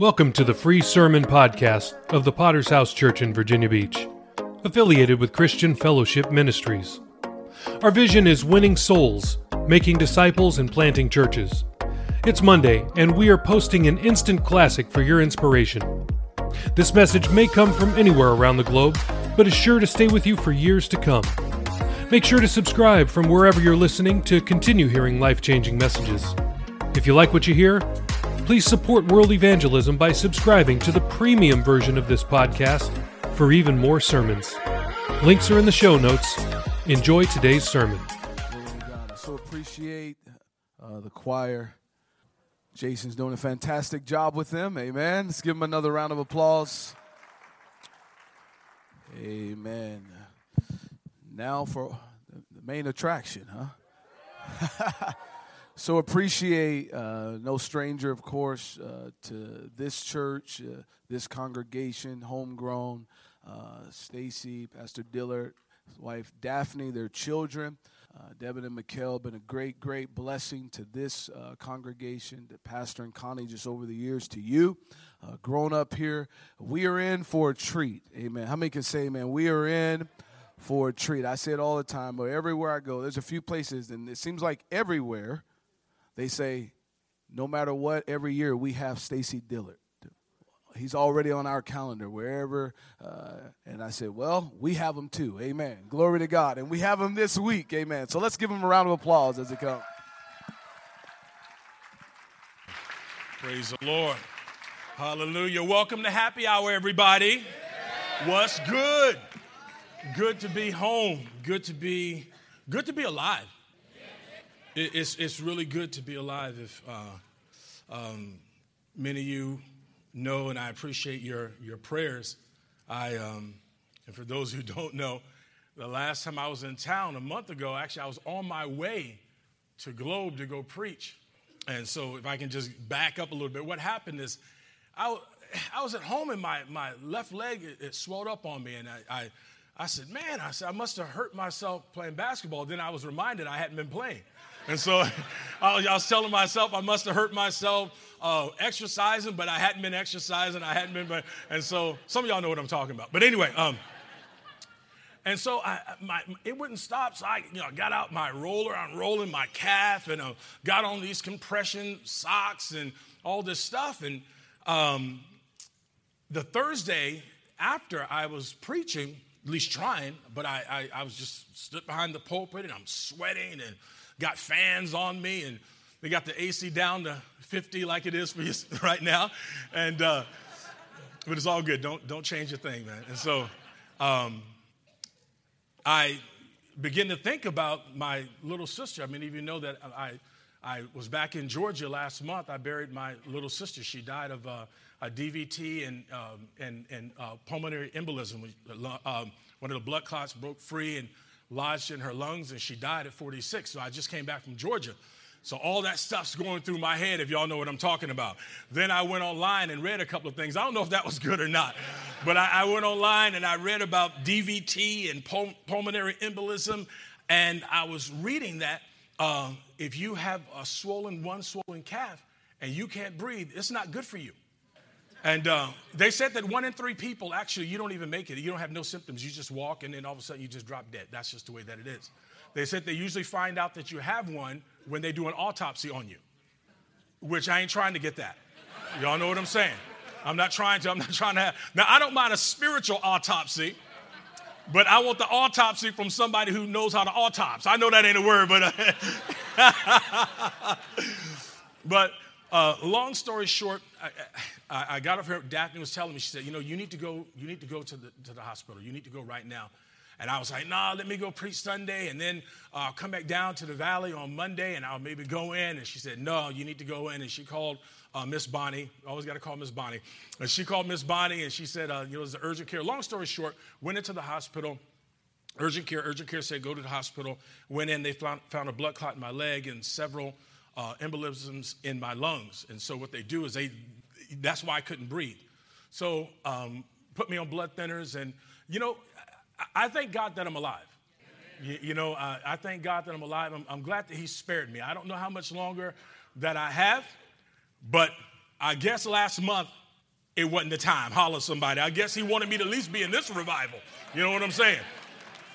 Welcome to the free sermon podcast of the Potter's House Church in Virginia Beach, affiliated with Christian Fellowship Ministries. Our vision is winning souls, making disciples, and planting churches. It's Monday, and we are posting an instant classic for your inspiration. This message may come from anywhere around the globe, but is sure to stay with you for years to come. Make sure to subscribe from wherever you're listening to continue hearing life changing messages. If you like what you hear, please support world evangelism by subscribing to the premium version of this podcast for even more sermons. Links are in the show notes. Enjoy today's sermon. So appreciate uh, the choir. Jason's doing a fantastic job with them. Amen. Let's give him another round of applause. Amen. Now for the main attraction, huh? so appreciate uh, no stranger, of course, uh, to this church, uh, this congregation, homegrown. Uh, Stacy, Pastor Dillard, his wife Daphne, their children. Uh, Devin and Mikkel been a great, great blessing to this uh, congregation, to Pastor and Connie, just over the years, to you. Uh, grown up here, we are in for a treat. Amen. How many can say, man, we are in for a treat? I say it all the time, but everywhere I go, there's a few places, and it seems like everywhere they say, no matter what, every year we have Stacy Dillard he's already on our calendar wherever. Uh, and I said, well, we have him too. Amen. Glory to God. And we have him this week. Amen. So let's give him a round of applause as he comes. Praise the Lord. Hallelujah. Welcome to happy hour, everybody. What's good? Good to be home. Good to be good to be alive. It's, it's really good to be alive. If uh, um, many of you know and I appreciate your, your prayers. I, um, and for those who don't know, the last time I was in town a month ago, actually, I was on my way to Globe to go preach. And so, if I can just back up a little bit, what happened is I, I was at home and my, my left leg, it, it swelled up on me. And I, I, I said, Man, I said, I must have hurt myself playing basketball. Then I was reminded I hadn't been playing. And so I was telling myself I must have hurt myself uh, exercising, but I hadn't been exercising. I hadn't been, and so some of y'all know what I'm talking about. But anyway, um, and so I, my, it wouldn't stop. So I, you know, got out my roller. I'm rolling my calf, and I got on these compression socks and all this stuff. And um, the Thursday after I was preaching, at least trying, but I, I, I was just stood behind the pulpit and I'm sweating and got fans on me and they got the AC down to 50 like it is for you right now. And, uh, but it's all good. Don't, don't change a thing, man. And so um, I begin to think about my little sister. I mean, if you know that I, I was back in Georgia last month. I buried my little sister. She died of uh, a DVT and, um, and, and uh, pulmonary embolism. Um, one of the blood clots broke free and lodged in her lungs, and she died at 46. So I just came back from Georgia. So all that stuff's going through my head, if y'all know what I'm talking about. Then I went online and read a couple of things. I don't know if that was good or not, but I, I went online and I read about DVT and pul- pulmonary embolism, and I was reading that uh, if you have a swollen, one swollen calf, and you can't breathe, it's not good for you. And uh, they said that one in three people actually, you don't even make it. You don't have no symptoms. You just walk, and then all of a sudden you just drop dead. That's just the way that it is. They said they usually find out that you have one when they do an autopsy on you, which I ain't trying to get that. Y'all know what I'm saying? I'm not trying to, I'm not trying to have. Now, I don't mind a spiritual autopsy, but I want the autopsy from somebody who knows how to autopsy. I know that ain't a word, but. Uh, but uh, long story short, I, I, I got up here. Daphne was telling me, she said, "You know, you need to go. You need to go to the to the hospital. You need to go right now." And I was like, nah, let me go preach Sunday and then uh, come back down to the valley on Monday and I'll maybe go in. And she said, no, you need to go in. And she called uh, Miss Bonnie. Always got to call Miss Bonnie. And she called Miss Bonnie and she said, uh, you know, it's urgent care. Long story short, went into the hospital. Urgent care, urgent care said, go to the hospital. Went in, they found, found a blood clot in my leg and several uh, embolisms in my lungs. And so what they do is they, that's why I couldn't breathe. So um, put me on blood thinners. And, you know, I thank God that I'm alive. You, you know, uh, I thank God that I'm alive. I'm, I'm glad that He spared me. I don't know how much longer that I have, but I guess last month it wasn't the time. Holler somebody. I guess he wanted me to at least be in this revival. You know what I'm saying?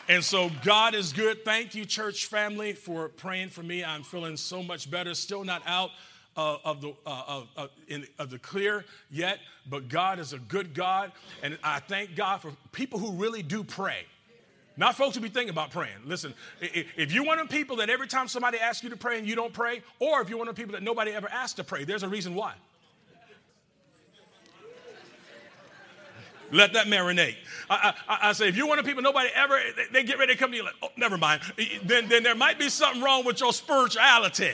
And so God is good. Thank you, church family, for praying for me. I'm feeling so much better. Still not out uh, of, the, uh, of, in, of the clear yet, but God is a good God. And I thank God for people who really do pray. Not folks who be thinking about praying. Listen, if you're one of the people that every time somebody asks you to pray and you don't pray, or if you're one of the people that nobody ever asked to pray, there's a reason why. Let that marinate. I, I, I, say, if you're one of the people nobody ever, they, get ready to come to you like, oh, never mind. Then, then there might be something wrong with your spirituality.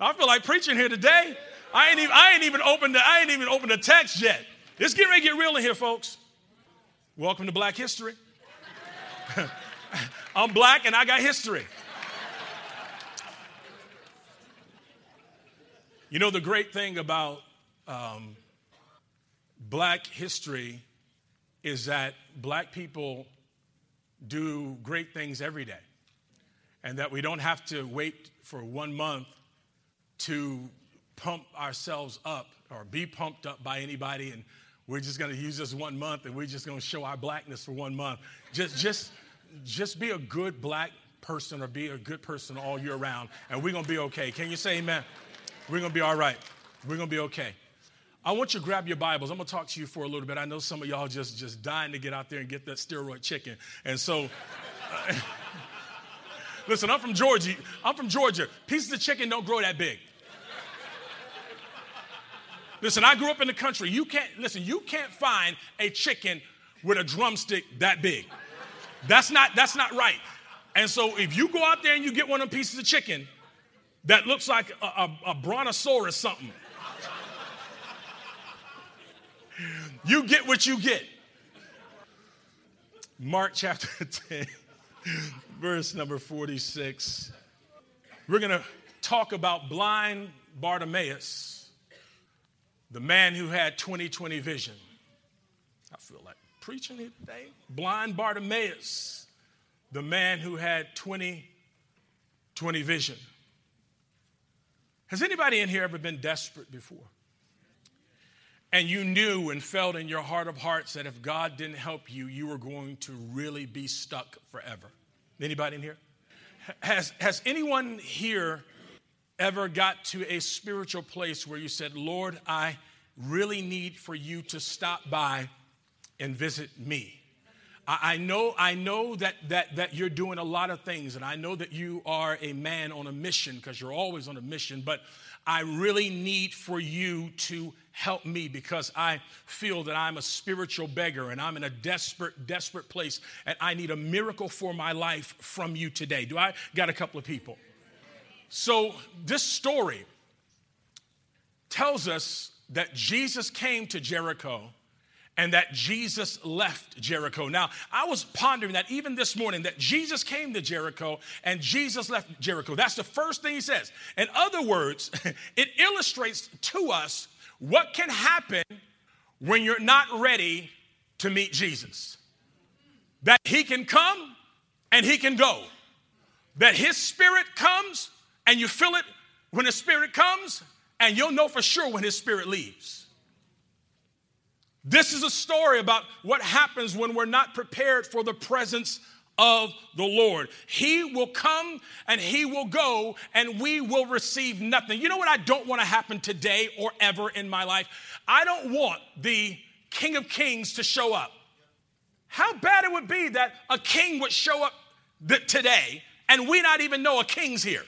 I feel like preaching here today. I ain't even, I ain't even opened the, I ain't even opened the text yet. It's getting ready to get real in here, folks. Welcome to Black History. I'm black and I got history. You know, the great thing about um, black history is that black people do great things every day, and that we don't have to wait for one month to pump ourselves up or be pumped up by anybody. And we're just going to use this one month and we're just going to show our blackness for one month. Just just just be a good black person or be a good person all year round and we're going to be okay. Can you say amen? We're going to be all right. We're going to be okay i want you to grab your bibles i'm going to talk to you for a little bit i know some of y'all just just dying to get out there and get that steroid chicken and so listen i'm from georgia i'm from georgia pieces of chicken don't grow that big Listen, I grew up in the country. You can't, listen, you can't find a chicken with a drumstick that big. That's not, that's not right. And so if you go out there and you get one of them pieces of chicken that looks like a, a, a brontosaurus something, you get what you get. Mark chapter 10, verse number 46. We're going to talk about blind Bartimaeus the man who had 2020 vision. I feel like preaching here today. Blind Bartimaeus, the man who had 2020 vision. Has anybody in here ever been desperate before? And you knew and felt in your heart of hearts that if God didn't help you, you were going to really be stuck forever. Anybody in here? Has, has anyone here ever got to a spiritual place where you said, Lord, I really need for you to stop by and visit me? I, know, I know that, that, that you're doing a lot of things, and I know that you are a man on a mission because you're always on a mission, but I really need for you to help me because I feel that I'm a spiritual beggar and I'm in a desperate, desperate place, and I need a miracle for my life from you today. Do I got a couple of people? So, this story tells us that Jesus came to Jericho and that Jesus left Jericho. Now, I was pondering that even this morning that Jesus came to Jericho and Jesus left Jericho. That's the first thing he says. In other words, it illustrates to us what can happen when you're not ready to meet Jesus. That he can come and he can go. That his spirit comes and you feel it when His Spirit comes, and you'll know for sure when His Spirit leaves. This is a story about what happens when we're not prepared for the presence of the Lord. He will come and He will go, and we will receive nothing. You know what I don't want to happen today or ever in my life? I don't want the King of Kings to show up. How bad it would be that a king would show up today and we not even know a king's here.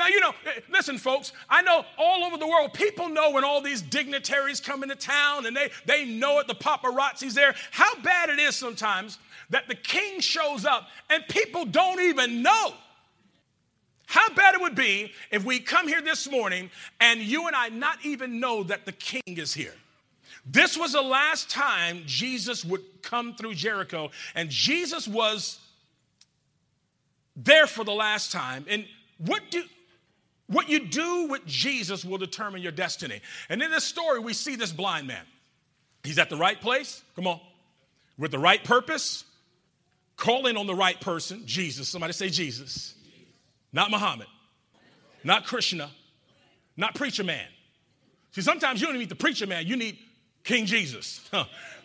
Now, you know, eh, listen, folks, I know all over the world, people know when all these dignitaries come into town and they, they know it, the paparazzi's there, how bad it is sometimes that the king shows up and people don't even know. How bad it would be if we come here this morning and you and I not even know that the king is here. This was the last time Jesus would come through Jericho, and Jesus was there for the last time. And what do what you do with Jesus will determine your destiny. And in this story, we see this blind man. He's at the right place, come on, with the right purpose, calling on the right person, Jesus. Somebody say Jesus. Not Muhammad, not Krishna, not preacher man, See, sometimes you don't need the preacher man, you need King Jesus.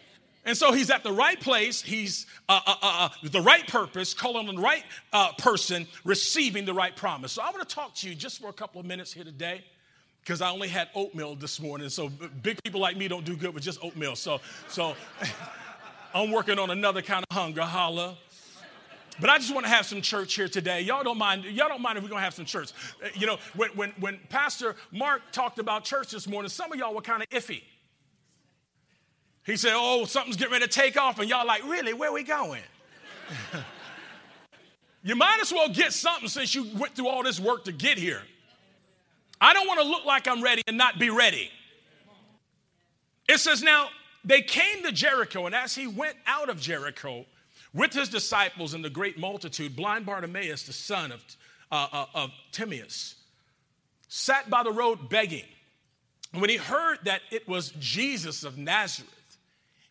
And so he's at the right place, he's uh, uh, uh, uh the right purpose, calling on the right uh, person, receiving the right promise. So I want to talk to you just for a couple of minutes here today because I only had oatmeal this morning. So big people like me don't do good with just oatmeal. So, so I'm working on another kind of hunger, holla. But I just want to have some church here today. Y'all don't mind, y'all don't mind if we're gonna have some church. Uh, you know, when, when, when Pastor Mark talked about church this morning, some of y'all were kind of iffy. He said, Oh, something's getting ready to take off, and y'all like, really, where we going? you might as well get something since you went through all this work to get here. I don't want to look like I'm ready and not be ready. It says, Now they came to Jericho, and as he went out of Jericho, with his disciples and the great multitude, blind Bartimaeus, the son of, uh, uh, of Timaeus, sat by the road begging. And when he heard that it was Jesus of Nazareth,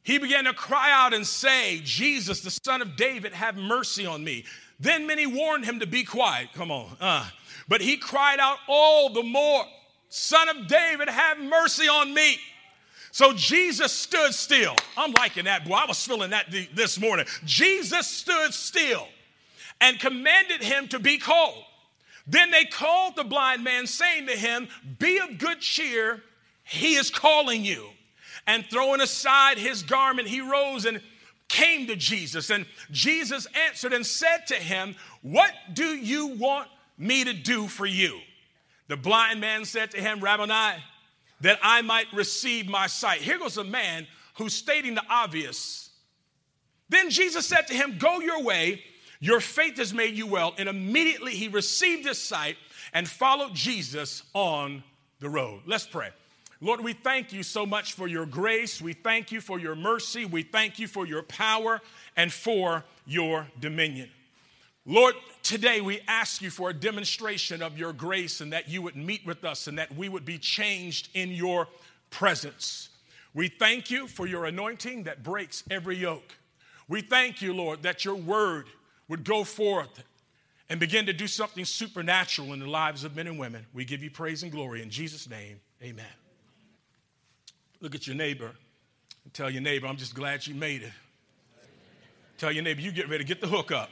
he began to cry out and say, Jesus, the son of David, have mercy on me. Then many warned him to be quiet. Come on. Uh. But he cried out all the more, Son of David, have mercy on me. So Jesus stood still. I'm liking that, boy. I was feeling that this morning. Jesus stood still and commanded him to be called. Then they called the blind man, saying to him, Be of good cheer, he is calling you. And throwing aside his garment, he rose and came to Jesus. And Jesus answered and said to him, What do you want me to do for you? The blind man said to him, Rabboni, that I might receive my sight. Here goes a man who's stating the obvious. Then Jesus said to him, Go your way, your faith has made you well. And immediately he received his sight and followed Jesus on the road. Let's pray. Lord, we thank you so much for your grace. We thank you for your mercy. We thank you for your power and for your dominion. Lord, today we ask you for a demonstration of your grace and that you would meet with us and that we would be changed in your presence. We thank you for your anointing that breaks every yoke. We thank you, Lord, that your word would go forth and begin to do something supernatural in the lives of men and women. We give you praise and glory in Jesus' name. Amen. Look at your neighbor and tell your neighbor, I'm just glad you made it. Tell your neighbor, you get ready to get the hook up.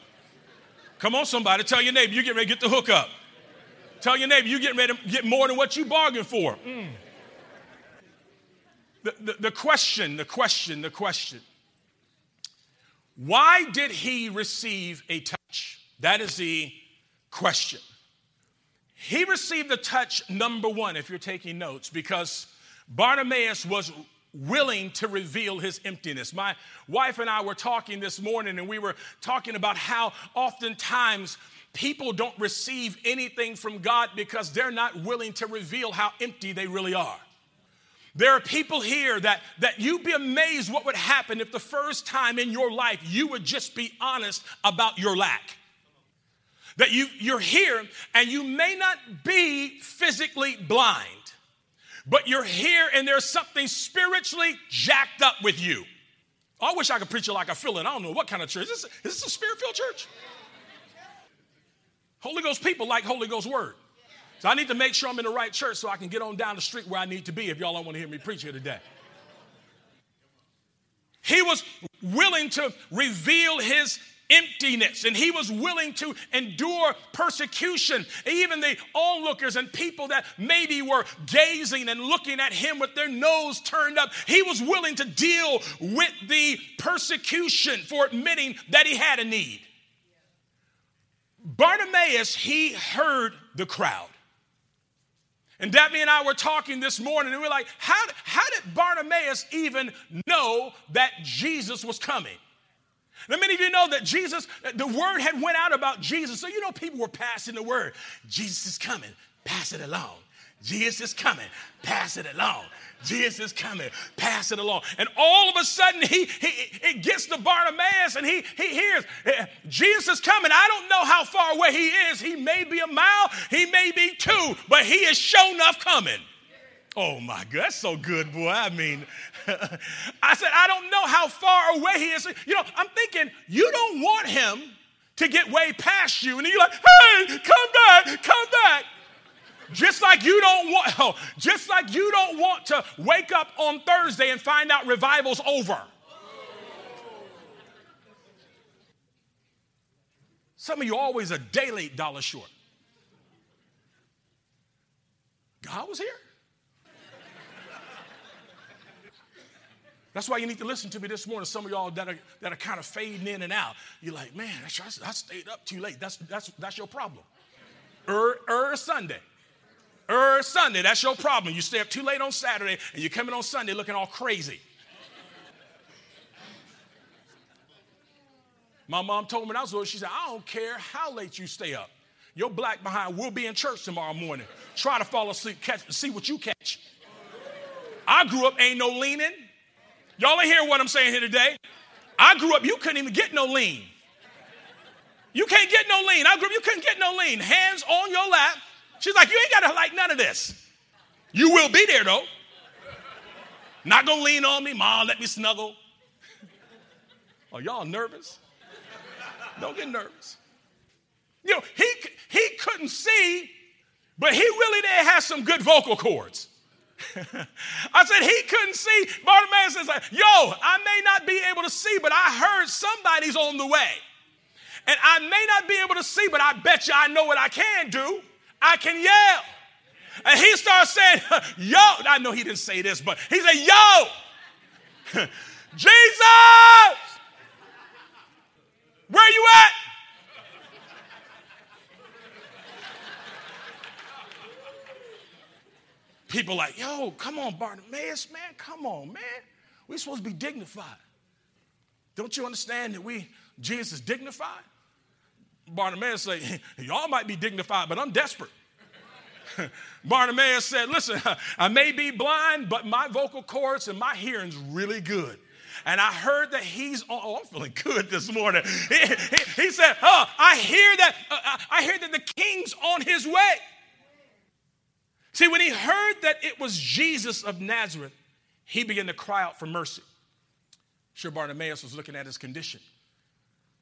Come on, somebody. Tell your neighbor you get ready to get the hook up. Tell your neighbor you getting ready to get more than what you bargained for. Mm. The, the, the question, the question, the question. Why did he receive a touch? That is the question. He received a touch, number one, if you're taking notes, because Bartimaeus was willing to reveal his emptiness. My wife and I were talking this morning, and we were talking about how oftentimes people don't receive anything from God because they're not willing to reveal how empty they really are. There are people here that, that you'd be amazed what would happen if the first time in your life you would just be honest about your lack. That you, you're here and you may not be physically blind but you're here and there's something spiritually jacked up with you. I wish I could preach it like I feel it. I don't know what kind of church. Is this, is this a spirit filled church? Holy Ghost people like Holy Ghost word. So I need to make sure I'm in the right church so I can get on down the street where I need to be if y'all don't want to hear me preach here today. He was willing to reveal his emptiness and he was willing to endure persecution. Even the onlookers and people that maybe were gazing and looking at him with their nose turned up, he was willing to deal with the persecution for admitting that he had a need. Bartimaeus, he heard the crowd. And Debbie and I were talking this morning, and we are like, how, how did Bartimaeus even know that Jesus was coming? Now, many of you know that Jesus, the word had went out about Jesus. So, you know, people were passing the word. Jesus is coming. Pass it along. Jesus is coming. Pass it along. Jesus is coming. Pass it along. And all of a sudden, he, he it gets to Bartimaeus and he, he hears eh, Jesus is coming. I don't know how far away he is. He may be a mile, he may be two, but he is sure enough coming. Oh my God, that's so good, boy. I mean, I said, I don't know how far away he is. You know, I'm thinking, you don't want him to get way past you. And you're like, hey, come back, come back. Just like you don't want, oh, just like you don't want to wake up on Thursday and find out revival's over. Some of you always a day late dollar short. God was here. That's why you need to listen to me this morning. Some of y'all that are, that are kind of fading in and out. You're like, man, I, stayed up too late. That's, that's, that's your problem. Er, er Sunday. Er Sunday, that's your problem. You stay up too late on Saturday and you come in on Sunday looking all crazy. My mom told me when I was little, she said, I don't care how late you stay up. Your black behind will be in church tomorrow morning. Try to fall asleep, catch, see what you catch. I grew up, ain't no leaning. Y'all ain't hear what I'm saying here today. I grew up, you couldn't even get no lean. You can't get no lean. I grew up, you couldn't get no lean. Hands on your lap. She's like, you ain't got to like none of this. You will be there though. Not gonna lean on me, mom, let me snuggle. Are y'all nervous? Don't get nervous. You know, he, he couldn't see, but he really did have some good vocal cords. I said he couldn't see. Bartimaeus says, Yo, I may not be able to see, but I heard somebody's on the way. And I may not be able to see, but I bet you I know what I can do. I can yell. And he starts saying, Yo, I know he didn't say this, but he said, Yo, Jesus, where you at? People like, yo, come on, Bartimaeus, man, come on, man. We're supposed to be dignified. Don't you understand that we, Jesus is dignified? Bartimaeus said, y'all might be dignified, but I'm desperate. Bartimaeus said, listen, I may be blind, but my vocal cords and my hearing's really good. And I heard that he's oh, I'm feeling good this morning. He, he, he said, oh, I hear that, uh, I hear that the king's on his way. See, when he heard that it was Jesus of Nazareth, he began to cry out for mercy. Sure, Bartimaeus was looking at his condition.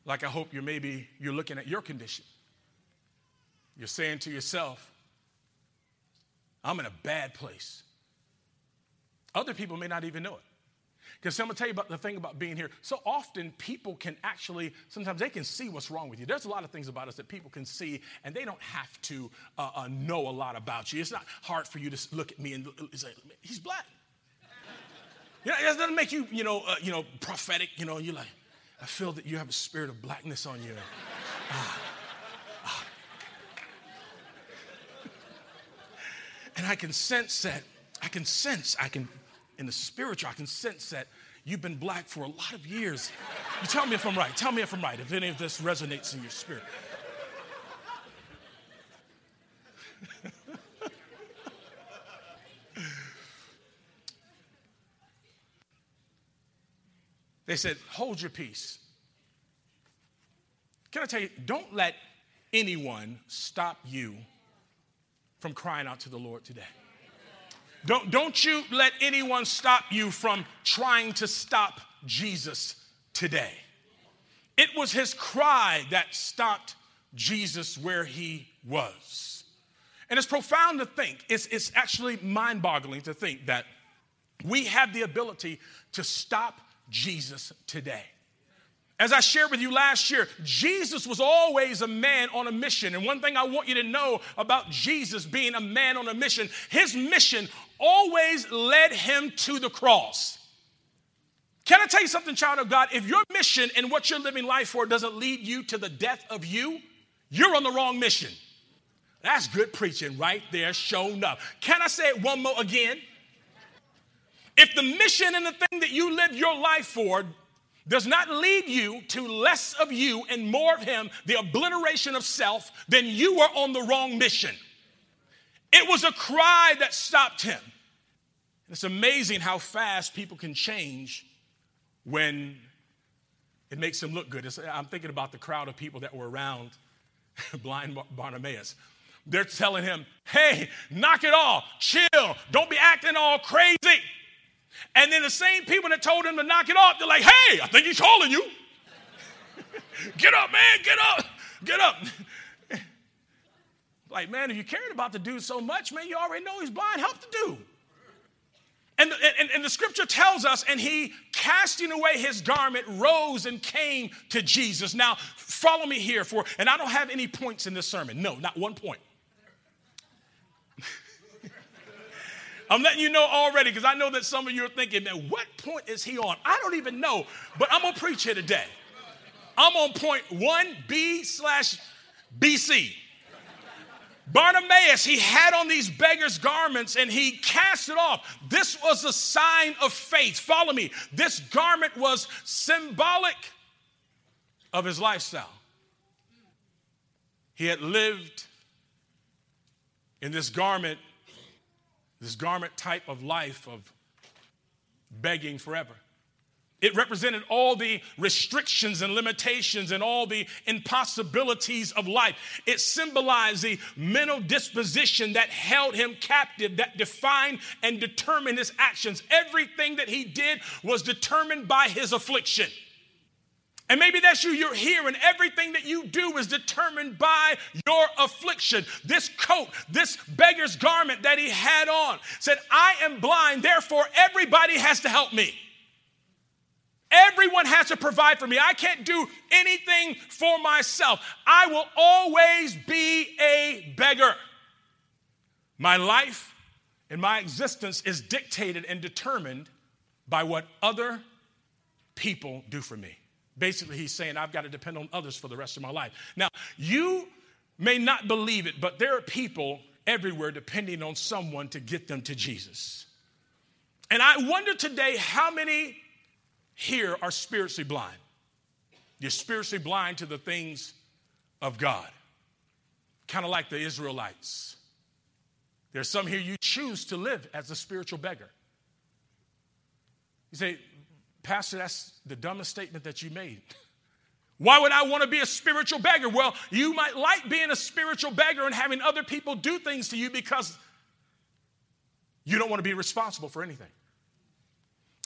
Like I hope you're maybe you're looking at your condition. You're saying to yourself, I'm in a bad place. Other people may not even know it. Because I'm gonna tell you about the thing about being here. So often people can actually, sometimes they can see what's wrong with you. There's a lot of things about us that people can see, and they don't have to uh, uh, know a lot about you. It's not hard for you to look at me and say, he's black. You know, it doesn't make you, you know, uh, you know, prophetic. You know, you're like, I feel that you have a spirit of blackness on you. Ah, ah. And I can sense that. I can sense. I can in the spiritual, I can sense that you've been black for a lot of years. You tell me if I'm right. Tell me if I'm right, if any of this resonates in your spirit. they said, Hold your peace. Can I tell you, don't let anyone stop you from crying out to the Lord today. Don't, don't you let anyone stop you from trying to stop Jesus today. It was his cry that stopped Jesus where he was. And it's profound to think, it's, it's actually mind boggling to think that we have the ability to stop Jesus today. As I shared with you last year, Jesus was always a man on a mission. And one thing I want you to know about Jesus being a man on a mission, his mission always led him to the cross. Can I tell you something, child of God? If your mission and what you're living life for doesn't lead you to the death of you, you're on the wrong mission. That's good preaching right there, shown up. Can I say it one more again? If the mission and the thing that you live your life for does not lead you to less of you and more of Him, the obliteration of self, then you are on the wrong mission. It was a cry that stopped him. It's amazing how fast people can change when it makes them look good. It's, I'm thinking about the crowd of people that were around blind Bartimaeus. They're telling him, hey, knock it off, chill, don't be acting all crazy. And then the same people that told him to knock it off, they're like, hey, I think he's calling you. get up, man, get up, get up. Like, man, if you cared about the dude so much, man, you already know he's blind. Help the dude. And, and, and, the scripture tells us, and he, casting away his garment, rose and came to Jesus. Now, follow me here for, and I don't have any points in this sermon. No, not one point. I'm letting you know already because I know that some of you are thinking, man, what point is he on? I don't even know, but I'm gonna preach here today. I'm on point 1B slash BC. Bartimaeus, he had on these beggar's garments and he cast it off. This was a sign of faith. Follow me. This garment was symbolic of his lifestyle. He had lived in this garment, this garment type of life of begging forever. It represented all the restrictions and limitations and all the impossibilities of life. It symbolized the mental disposition that held him captive, that defined and determined his actions. Everything that he did was determined by his affliction. And maybe that's you, you're here, and everything that you do is determined by your affliction. This coat, this beggar's garment that he had on said, I am blind, therefore everybody has to help me. Everyone has to provide for me. I can't do anything for myself. I will always be a beggar. My life and my existence is dictated and determined by what other people do for me. Basically, he's saying I've got to depend on others for the rest of my life. Now, you may not believe it, but there are people everywhere depending on someone to get them to Jesus. And I wonder today how many here are spiritually blind. You're spiritually blind to the things of God, kind of like the Israelites. There's some here you choose to live as a spiritual beggar. You say, Pastor, that's the dumbest statement that you made. Why would I want to be a spiritual beggar? Well, you might like being a spiritual beggar and having other people do things to you because you don't want to be responsible for anything.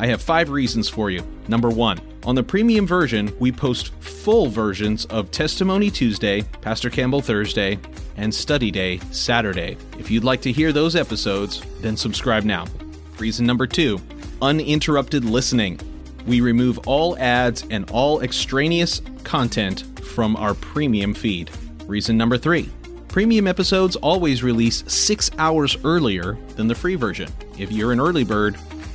I have five reasons for you. Number one, on the premium version, we post full versions of Testimony Tuesday, Pastor Campbell Thursday, and Study Day Saturday. If you'd like to hear those episodes, then subscribe now. Reason number two, uninterrupted listening. We remove all ads and all extraneous content from our premium feed. Reason number three, premium episodes always release six hours earlier than the free version. If you're an early bird,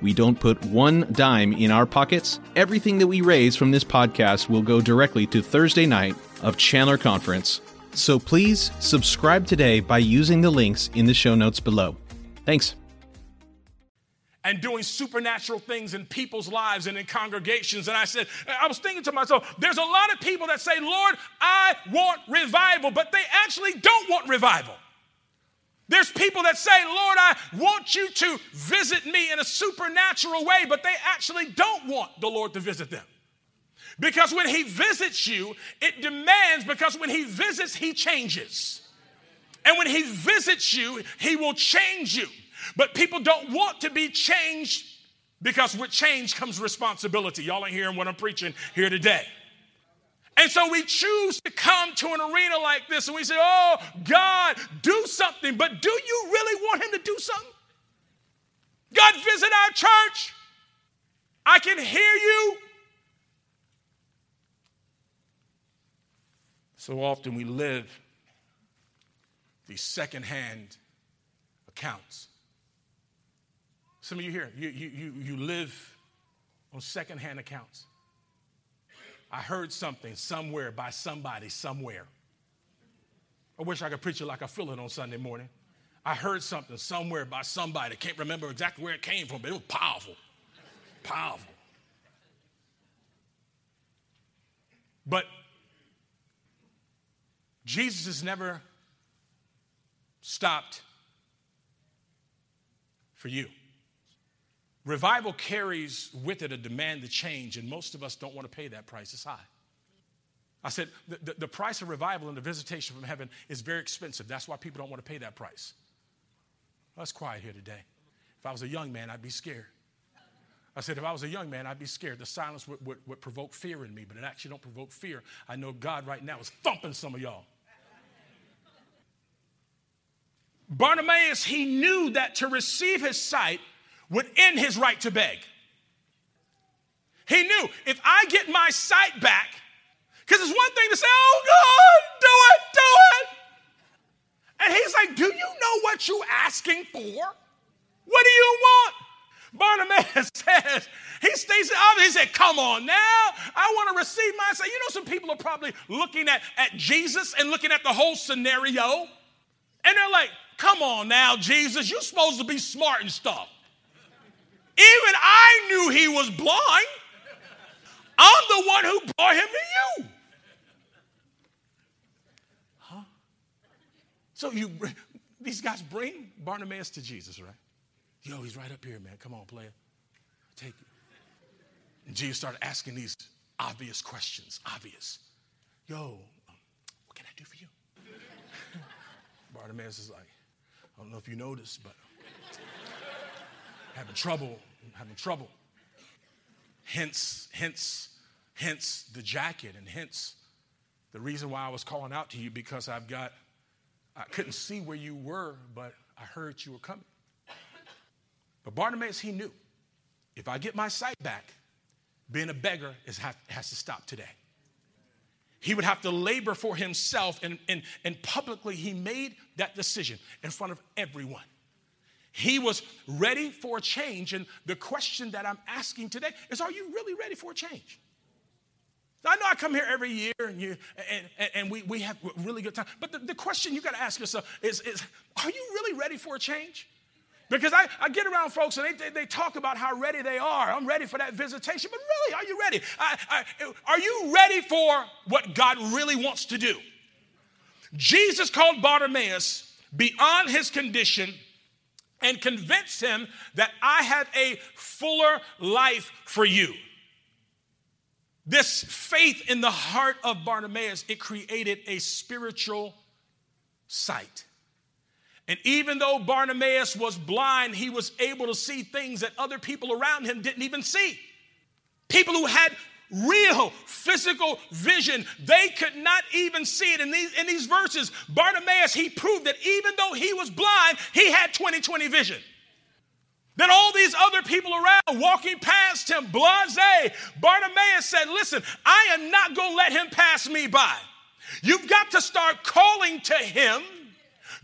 We don't put one dime in our pockets. Everything that we raise from this podcast will go directly to Thursday night of Chandler Conference. So please subscribe today by using the links in the show notes below. Thanks. And doing supernatural things in people's lives and in congregations. And I said, I was thinking to myself, there's a lot of people that say, Lord, I want revival, but they actually don't want revival. There's people that say, Lord, I want you to visit me in a supernatural way, but they actually don't want the Lord to visit them. Because when He visits you, it demands, because when He visits, He changes. And when He visits you, He will change you. But people don't want to be changed because with change comes responsibility. Y'all ain't hearing what I'm preaching here today. And so we choose to come to an arena like this and we say, Oh, God, do something. But do you really want Him to do something? God, visit our church. I can hear you. So often we live these secondhand accounts. Some of you here, you, you, you, live on secondhand accounts. I heard something somewhere by somebody somewhere. I wish I could preach it like I feel it on Sunday morning. I heard something somewhere by somebody. Can't remember exactly where it came from, but it was powerful. Powerful. But Jesus has never stopped for you. Revival carries with it a demand to change, and most of us don't want to pay that price. It's high. I said the, the, the, price of revival and the visitation from heaven is very expensive. That's why people don't want to pay that price. Let's quiet here today. If I was a young man, I'd be scared. I said, if I was a young man, I'd be scared. The silence would, would, would provoke fear in me, but it actually don't provoke fear. I know God right now is thumping some of y'all. Bartimaeus, he knew that to receive his sight would end his right to beg. He knew if I get my sight back, because it's one thing to say, oh God, do it, do it. And he's like, do you know what you're asking for? What do you want? Bartimaeus says, he stays up, he said, Come on now, I want to receive my sight. You know, some people are probably looking at, at Jesus and looking at the whole scenario, and they're like, Come on now, Jesus, you're supposed to be smart and stuff. Even I knew he was blind. I'm the one who brought him to you. Huh? So you these guys bring Barnabas to Jesus, right? Yo, he's right up here, man. Come on, player. Take it. And Jesus started asking these obvious questions. Obvious. Yo, um, what can I do for you? Bartimaeus is like, I don't know if you noticed, but having trouble, having trouble. Hence, hence, hence the jacket, and hence the reason why I was calling out to you because I've got, I couldn't see where you were, but I heard you were coming. But Bartimaeus, he knew if I get my sight back, being a beggar is, has to stop today. He would have to labor for himself, and, and, and publicly, he made that decision in front of everyone. He was ready for a change, and the question that I'm asking today is Are you really ready for a change? I know I come here every year and, you, and, and, and we, we have really good time, but the, the question you got to ask yourself is, is Are you really ready for a change? Because I, I get around folks and they, they, they, talk about how ready they are. I'm ready for that visitation. But really, are you ready? I, I, are you ready for what God really wants to do? Jesus called Bartimaeus beyond his condition and convinced him that I have a fuller life for you. This faith in the heart of Bartimaeus, it created a spiritual sight. And even though Bartimaeus was blind, he was able to see things that other people around him didn't even see. People who had real physical vision, they could not even see it. In these, in these verses, Bartimaeus, he proved that even though he was blind, he had 20 20 vision. Then all these other people around walking past him, blase, Bartimaeus said, Listen, I am not going to let him pass me by. You've got to start calling to him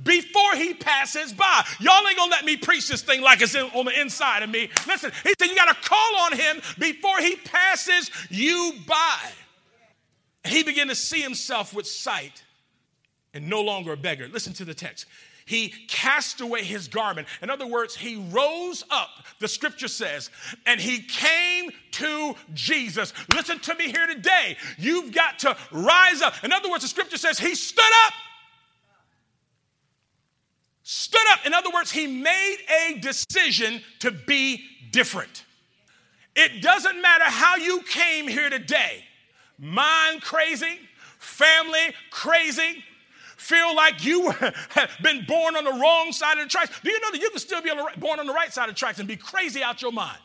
before he passes by. Y'all ain't gonna let me preach this thing like it's in, on the inside of me. Listen, he said, You gotta call on him before he passes you by. And he began to see himself with sight and no longer a beggar. Listen to the text. He cast away his garment. In other words, he rose up, the scripture says, and he came to Jesus. Listen to me here today. You've got to rise up. In other words, the scripture says he stood up stood up. In other words, he made a decision to be different. It doesn't matter how you came here today mind crazy, family crazy, feel like you have been born on the wrong side of the tracks. Do you know that you can still be on the, born on the right side of the tracks and be crazy out your mind?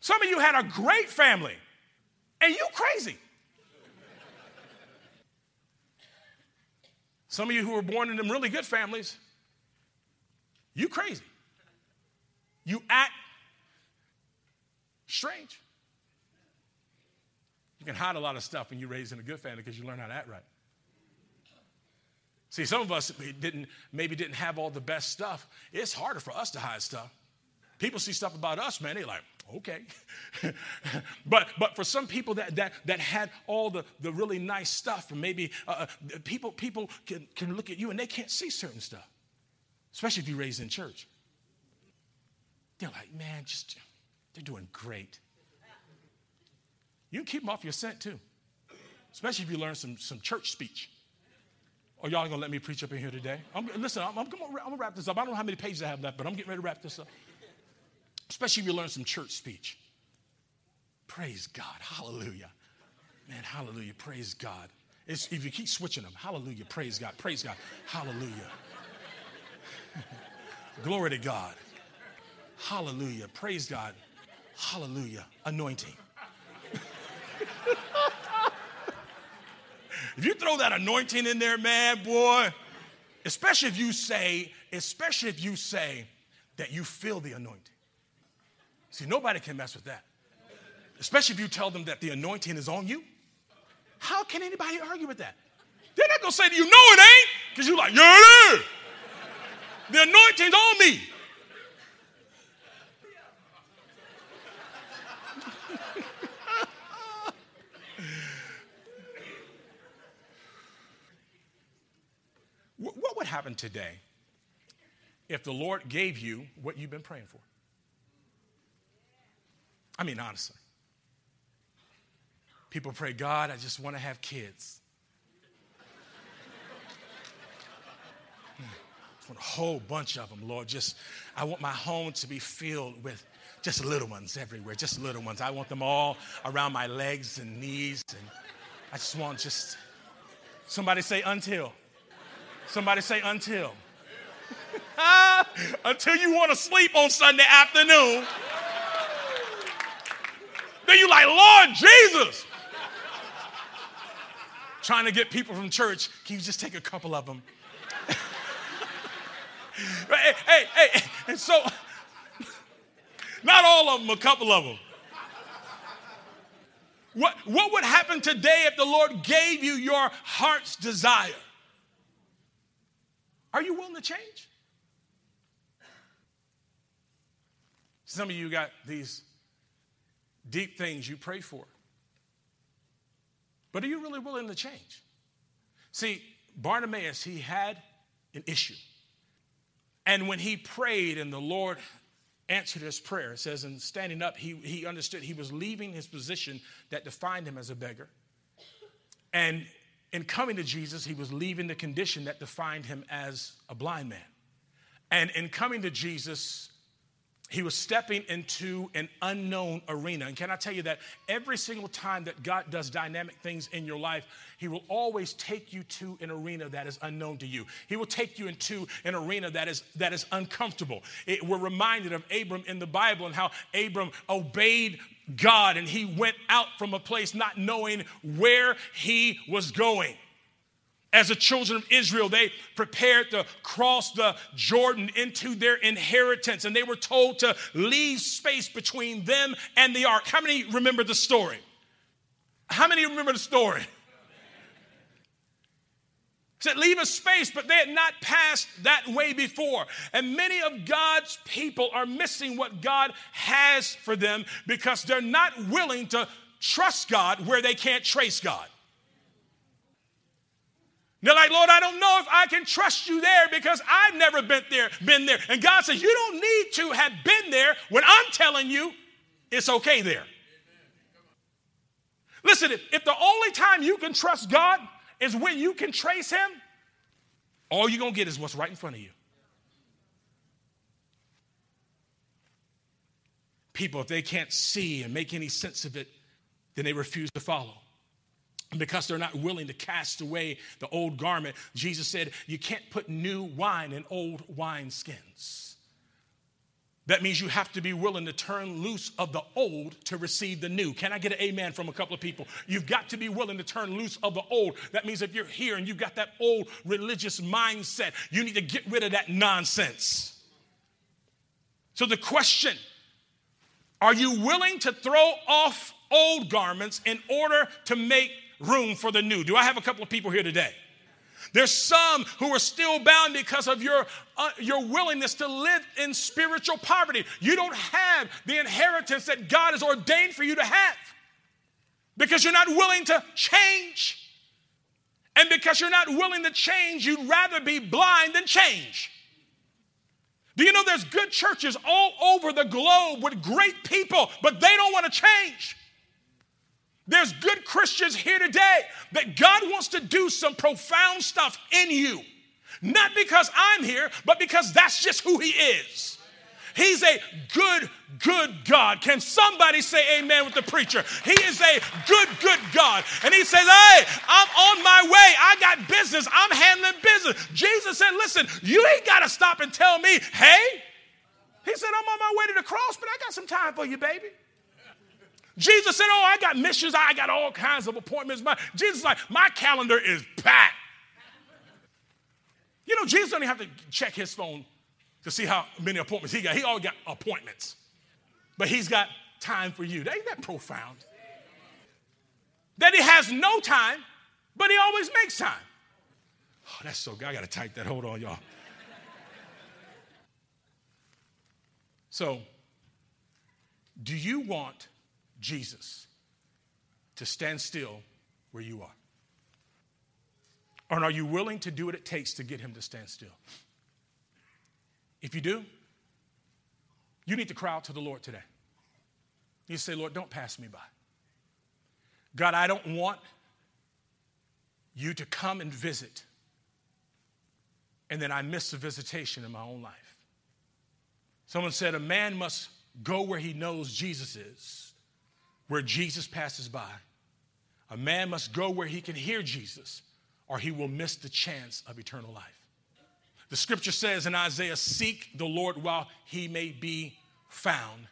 Some of you had a great family and you crazy. Some of you who were born in them really good families, you crazy. You act strange. You can hide a lot of stuff when you're raised in a good family because you learn how to act right. See, some of us didn't maybe didn't have all the best stuff. It's harder for us to hide stuff. People see stuff about us, man, they're like, okay. but but for some people that that that had all the, the really nice stuff, and maybe uh, uh, people people can, can look at you and they can't see certain stuff, especially if you're raised in church. They're like, man, just they're doing great. You can keep them off your scent too, especially if you learn some, some church speech. Or y'all gonna let me preach up in here today? I'm, listen, I'm, I'm, I'm gonna wrap this up. I don't know how many pages I have left, but I'm getting ready to wrap this up. Especially if you learn some church speech. Praise God. Hallelujah. Man, hallelujah. Praise God. It's, if you keep switching them, hallelujah. Praise God. Praise God. Hallelujah. Glory to God. Hallelujah. Praise God. Hallelujah. Anointing. if you throw that anointing in there, man, boy, especially if you say, especially if you say that you feel the anointing. See, nobody can mess with that. Especially if you tell them that the anointing is on you. How can anybody argue with that? They're not gonna say to you, no, it ain't, because you're like, yeah, it is. The anointing's on me. what would happen today if the Lord gave you what you've been praying for? I mean, honestly. People pray, God, I just want to have kids. Hmm. a whole bunch of them, Lord. Just, I want my home to be filled with just little ones everywhere, just little ones. I want them all around my legs and knees. And I just want just, somebody say until. Somebody say until. until you want to sleep on Sunday afternoon. Then you like, Lord Jesus. Trying to get people from church. Can you just take a couple of them? hey, hey, hey. And so, not all of them, a couple of them. What, what would happen today if the Lord gave you your heart's desire? Are you willing to change? Some of you got these deep things you pray for. But are you really willing to change? See, Bartimaeus, he had an issue. And when he prayed and the Lord answered his prayer, it says, in standing up, he, he understood he was leaving his position that defined him as a beggar. And in coming to Jesus, he was leaving the condition that defined him as a blind man. And in coming to Jesus, he was stepping into an unknown arena. And can I tell you that every single time that God does dynamic things in your life, He will always take you to an arena that is unknown to you. He will take you into an arena that is, that is uncomfortable. It, we're reminded of Abram in the Bible and how Abram obeyed God and he went out from a place not knowing where he was going as the children of Israel, they prepared to cross the Jordan into their inheritance, and they were told to leave space between them and the ark. How many remember the story? How many remember the story? said leave a space, but they had not passed that way before. And many of God's people are missing what God has for them because they're not willing to trust God where they can't trace God. They're like, Lord, I don't know if I can trust you there because I've never been there, been there. And God says, You don't need to have been there when I'm telling you it's okay there. Listen, if the only time you can trust God is when you can trace Him, all you're going to get is what's right in front of you. People, if they can't see and make any sense of it, then they refuse to follow because they're not willing to cast away the old garment. Jesus said, You can't put new wine in old wineskins. That means you have to be willing to turn loose of the old to receive the new. Can I get an amen from a couple of people? You've got to be willing to turn loose of the old. That means if you're here and you've got that old religious mindset, you need to get rid of that nonsense. So the question are you willing to throw off old garments in order to make room for the new. Do I have a couple of people here today? There's some who are still bound because of your, uh, your willingness to live in spiritual poverty. You don't have the inheritance that God has ordained for you to have because you're not willing to change. And because you're not willing to change, you'd rather be blind than change. Do you know there's good churches all over the globe with great people, but they don't want to change? There's good Christians here today that God wants to do some profound stuff in you. Not because I'm here, but because that's just who He is. He's a good, good God. Can somebody say amen with the preacher? He is a good, good God. And He says, Hey, I'm on my way. I got business. I'm handling business. Jesus said, Listen, you ain't got to stop and tell me, hey. He said, I'm on my way to the cross, but I got some time for you, baby. Jesus said, Oh, I got missions, I got all kinds of appointments. My, Jesus like, my calendar is packed. You know, Jesus even have to check his phone to see how many appointments he got. He all got appointments. But he's got time for you. Ain't that profound? That he has no time, but he always makes time. Oh, that's so good. I gotta type that. Hold on, y'all. So, do you want Jesus to stand still where you are? And are you willing to do what it takes to get him to stand still? If you do, you need to cry out to the Lord today. You say, Lord, don't pass me by. God, I don't want you to come and visit, and then I miss the visitation in my own life. Someone said, A man must go where he knows Jesus is where Jesus passes by. A man must go where he can hear Jesus, or he will miss the chance of eternal life. The scripture says in Isaiah, Seek the Lord while he may be found,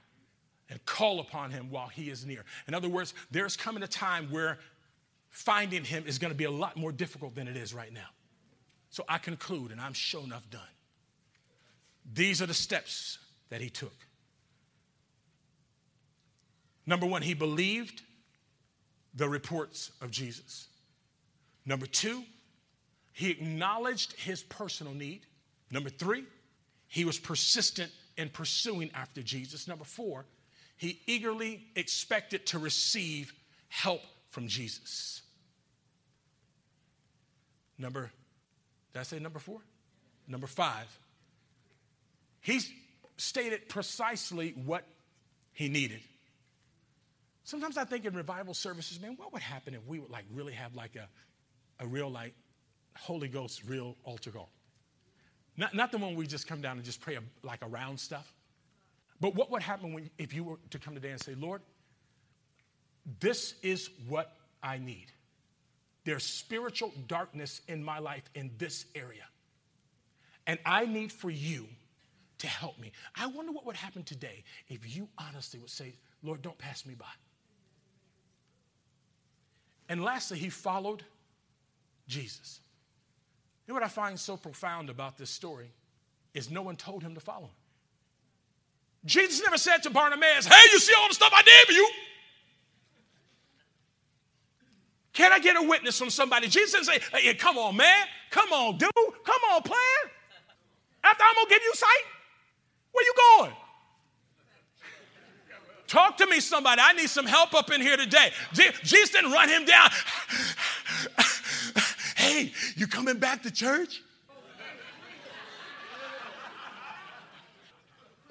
and call upon him while he is near. In other words, there's coming a time where finding him is going to be a lot more difficult than it is right now. So I conclude, and I'm sure enough done. These are the steps that he took. Number one, he believed the reports of Jesus. Number two, he acknowledged his personal need. Number three, he was persistent in pursuing after Jesus. Number four, he eagerly expected to receive help from Jesus. Number, did I say number four? Number five, he stated precisely what he needed. Sometimes I think in revival services, man, what would happen if we would like really have like a, a real like Holy Ghost real altar call? Not, not the one we just come down and just pray a, like around stuff. But what would happen when, if you were to come today and say, Lord, this is what I need. There's spiritual darkness in my life in this area. And I need for you to help me. I wonder what would happen today if you honestly would say, Lord, don't pass me by. And lastly, he followed Jesus. You know what I find so profound about this story is no one told him to follow him. Jesus never said to Bartimaeus, Hey, you see all the stuff I did for you? Can I get a witness from somebody? Jesus didn't say, Hey, come on, man. Come on, dude. Come on, plan. After I'm going to give you sight, where you going? Talk to me, somebody. I need some help up in here today. Jesus didn't run him down. hey, you coming back to church?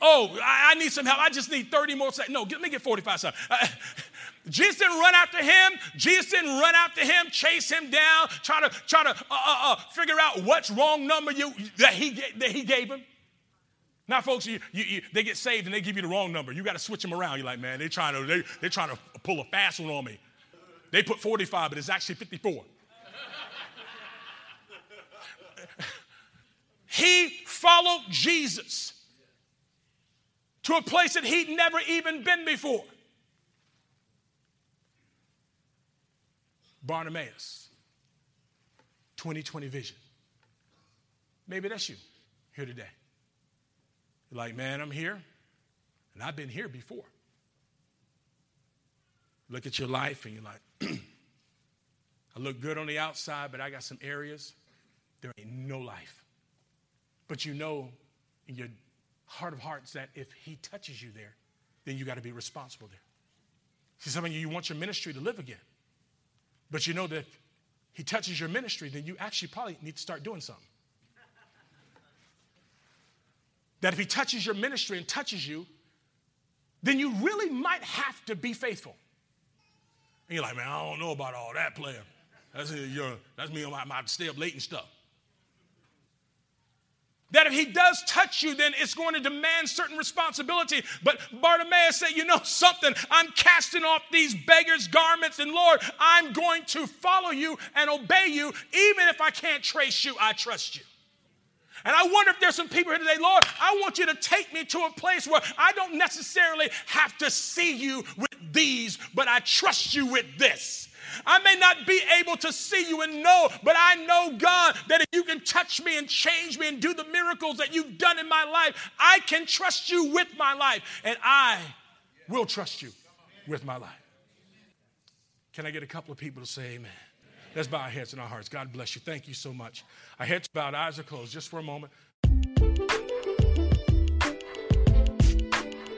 Oh, I, need some help. I just need 30 more seconds. No, let me get 45 seconds. Uh, Jesus didn't run after him. Jesus didn't run after him, chase him down, try to try to uh, uh, uh figure out what's wrong number you that he that he gave him. Now, folks, you, you, you, they get saved and they give you the wrong number. You got to switch them around. You're like, man, they're trying to they, they're trying to pull a fast one on me. They put 45, but it's actually 54. he followed Jesus to a place that he'd never even been before. Bartimaeus, 2020 vision. Maybe that's you here today. Like, man, I'm here, and I've been here before. Look at your life, and you're like, I look good on the outside, but I got some areas there ain't no life. But you know in your heart of hearts that if he touches you there, then you got to be responsible there. See, some of you, you want your ministry to live again. But you know that if he touches your ministry, then you actually probably need to start doing something. That if he touches your ministry and touches you, then you really might have to be faithful. And you're like, man, I don't know about all that, player. That's, your, that's me my, my stay up late and stuff. That if he does touch you, then it's going to demand certain responsibility. But Bartimaeus said, You know something? I'm casting off these beggars' garments, and Lord, I'm going to follow you and obey you. Even if I can't trace you, I trust you. And I wonder if there's some people here today, Lord, I want you to take me to a place where I don't necessarily have to see you with these, but I trust you with this. I may not be able to see you and know, but I know, God, that if you can touch me and change me and do the miracles that you've done in my life, I can trust you with my life, and I will trust you with my life. Can I get a couple of people to say amen? Let's bow our heads and our hearts. God bless you. Thank you so much. Our heads bowed, eyes are closed just for a moment.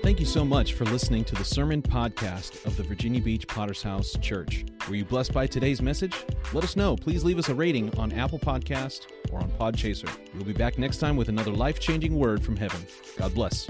Thank you so much for listening to the sermon podcast of the Virginia Beach Potter's House Church. Were you blessed by today's message? Let us know. Please leave us a rating on Apple Podcast or on Podchaser. We'll be back next time with another life changing word from heaven. God bless.